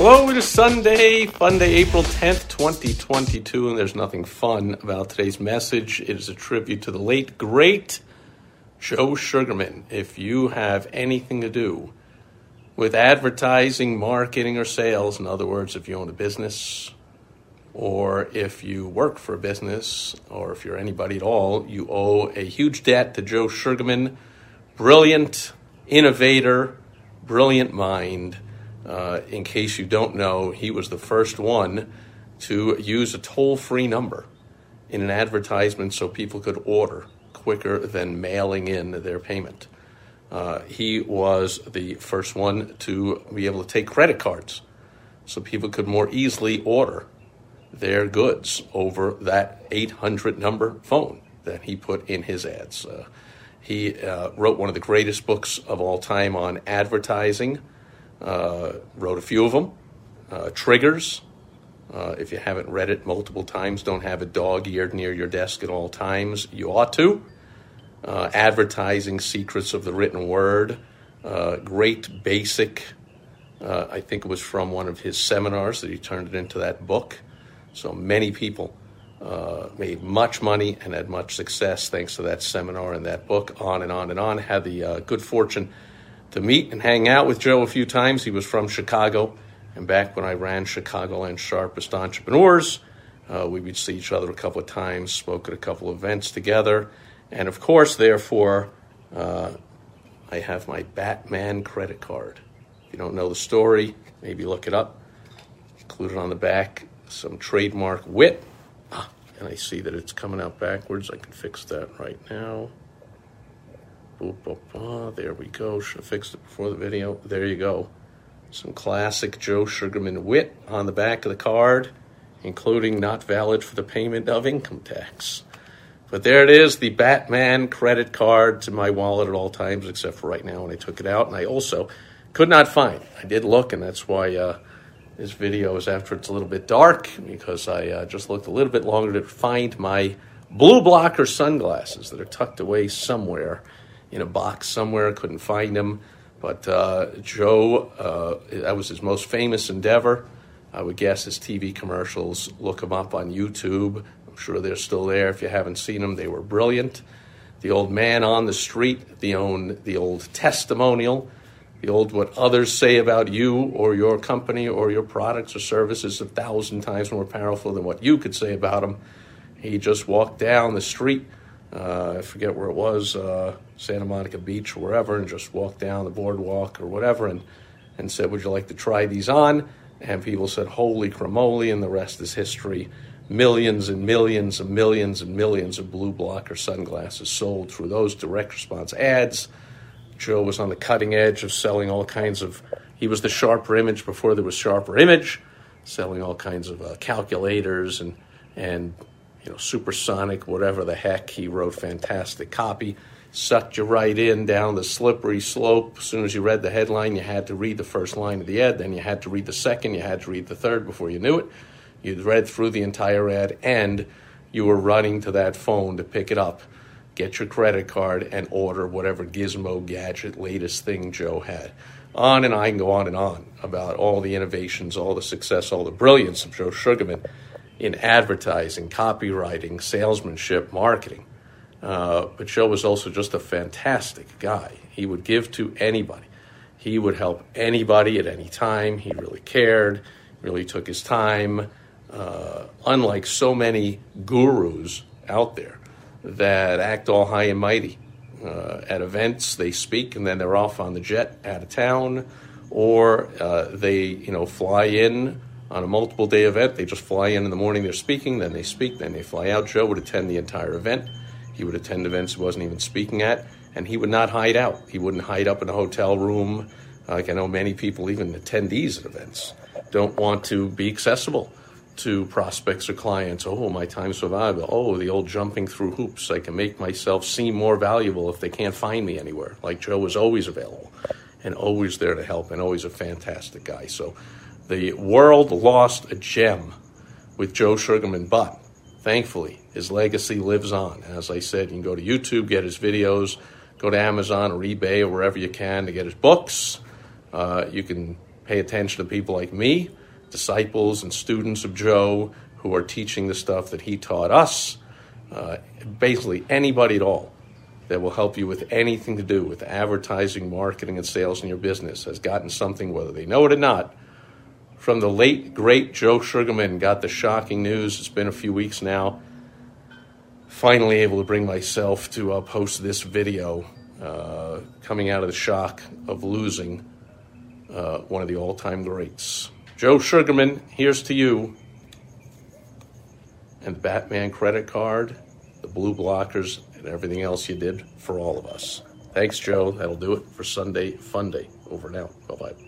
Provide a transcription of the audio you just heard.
Hello, it is Sunday, fun April 10th, 2022, and there's nothing fun about today's message. It is a tribute to the late, great Joe Sugarman. If you have anything to do with advertising, marketing, or sales, in other words, if you own a business, or if you work for a business, or if you're anybody at all, you owe a huge debt to Joe Sugarman. Brilliant, innovator, brilliant mind uh, in case you don't know, he was the first one to use a toll free number in an advertisement so people could order quicker than mailing in their payment. Uh, he was the first one to be able to take credit cards so people could more easily order their goods over that 800 number phone that he put in his ads. Uh, he uh, wrote one of the greatest books of all time on advertising wrote a few of them. Uh, triggers. Uh, if you haven't read it multiple times, don't have a dog eared near your desk at all times. You ought to. Uh, advertising Secrets of the Written Word. Uh, great basic. Uh, I think it was from one of his seminars that he turned it into that book. So many people made much money and had much success thanks to that seminar and that book, on and on and on. Had the good fortune to meet and hang out with Joe a few times. He was from Chicago, and back when I ran Chicagoland's Sharpest Entrepreneurs, uh, we would see each other a couple of times, spoke at a couple of events together, and of course, therefore, uh, I have my Batman credit card. If you don't know the story, maybe look it up. Included on the back some trademark wit. Ah, and I see that it's coming out backwards. I can fix that right now. There we go. Should have fixed it before the video. There you go. Some classic Joe Sugarman wit on the back of the card, including not valid for the payment of income tax. But there it is, the Batman credit card to my wallet at all times, except for right now when I took it out. And I also could not find. I did look, and that's why uh, this video is after it's a little bit dark, because I uh, just looked a little bit longer to find my BluBlocker sunglasses that are tucked away somewhere in a box somewhere. Couldn't find him. But uh, Joe, uh, that was his most famous endeavor. I would guess his TV commercials. Look them up on YouTube. I'm sure they're still there. If you haven't seen them, they were brilliant. The old man on the street, the own, the old testimonial, the old what others say about you or your company or your products or services a thousand times more powerful than what you could say about them. He just walked down the street uh, I forget where it was, uh, Santa Monica Beach or wherever, and just walked down the boardwalk or whatever and, and said, Would you like to try these on? And people said, Holy cramoly, and the rest is history. Millions and millions and millions and millions of BluBlocker sunglasses sold through those direct response ads. Joe was on the cutting edge of selling all kinds of, he was the sharper image before there was sharper image, selling all kinds of uh, calculators and, and you know, supersonic, whatever the heck. He wrote fantastic copy, sucked you right in down the slippery slope. As soon as you read the headline, you had to read the first line of the ad, then you had to read the second, you had to read the third before you knew it. You'd read through the entire ad, and you were running to that phone to pick it up, get your credit card, and order whatever gizmo, gadget, latest thing Joe had. On and I can go on and on about all the innovations, all the success, all the brilliance of Joe Sugarman in advertising, copywriting, salesmanship, marketing. Uh, but Joe was also just a fantastic guy. He would give to anybody. He would help anybody at any time. He really cared, really took his time. Uh, unlike so many gurus out there that act all high and mighty. Uh, at events, they speak and then they're off on the jet out of town, or uh, they, you know, fly in on a multiple day event. They just fly in in the morning, they're speaking, then they speak, then they fly out. Joe would attend the entire event. He would attend events he wasn't even speaking at, and he would not hide out. He wouldn't hide up in a hotel room. Like I know many people, even attendees at events, don't want to be accessible to prospects or clients. Oh, my time's so valuable. Oh, the old jumping through hoops. I can make myself seem more valuable if they can't find me anywhere. Like Joe was always available and always there to help and always a fantastic guy. So the world lost a gem with Joe Sugarman, but thankfully his legacy lives on. As I said, you can go to YouTube, get his videos, go to Amazon or eBay or wherever you can to get his books. Uh, you can pay attention to people like me, disciples and students of Joe who are teaching the stuff that he taught us. Uh, basically, anybody at all that will help you with anything to do with advertising, marketing, and sales in your business has gotten something, whether they know it or not, from the late, great Joe Sugarman. Got the shocking news. It's been a few weeks now. Finally, able to bring myself to uh, post this video uh, coming out of the shock of losing uh, one of the all time greats. Joe Sugarman, here's to you. And the Batman credit card, the BluBlockers, and everything else you did for all of us. Thanks, Joe. That'll do it for Sunday Fun Day. Over now. Bye bye.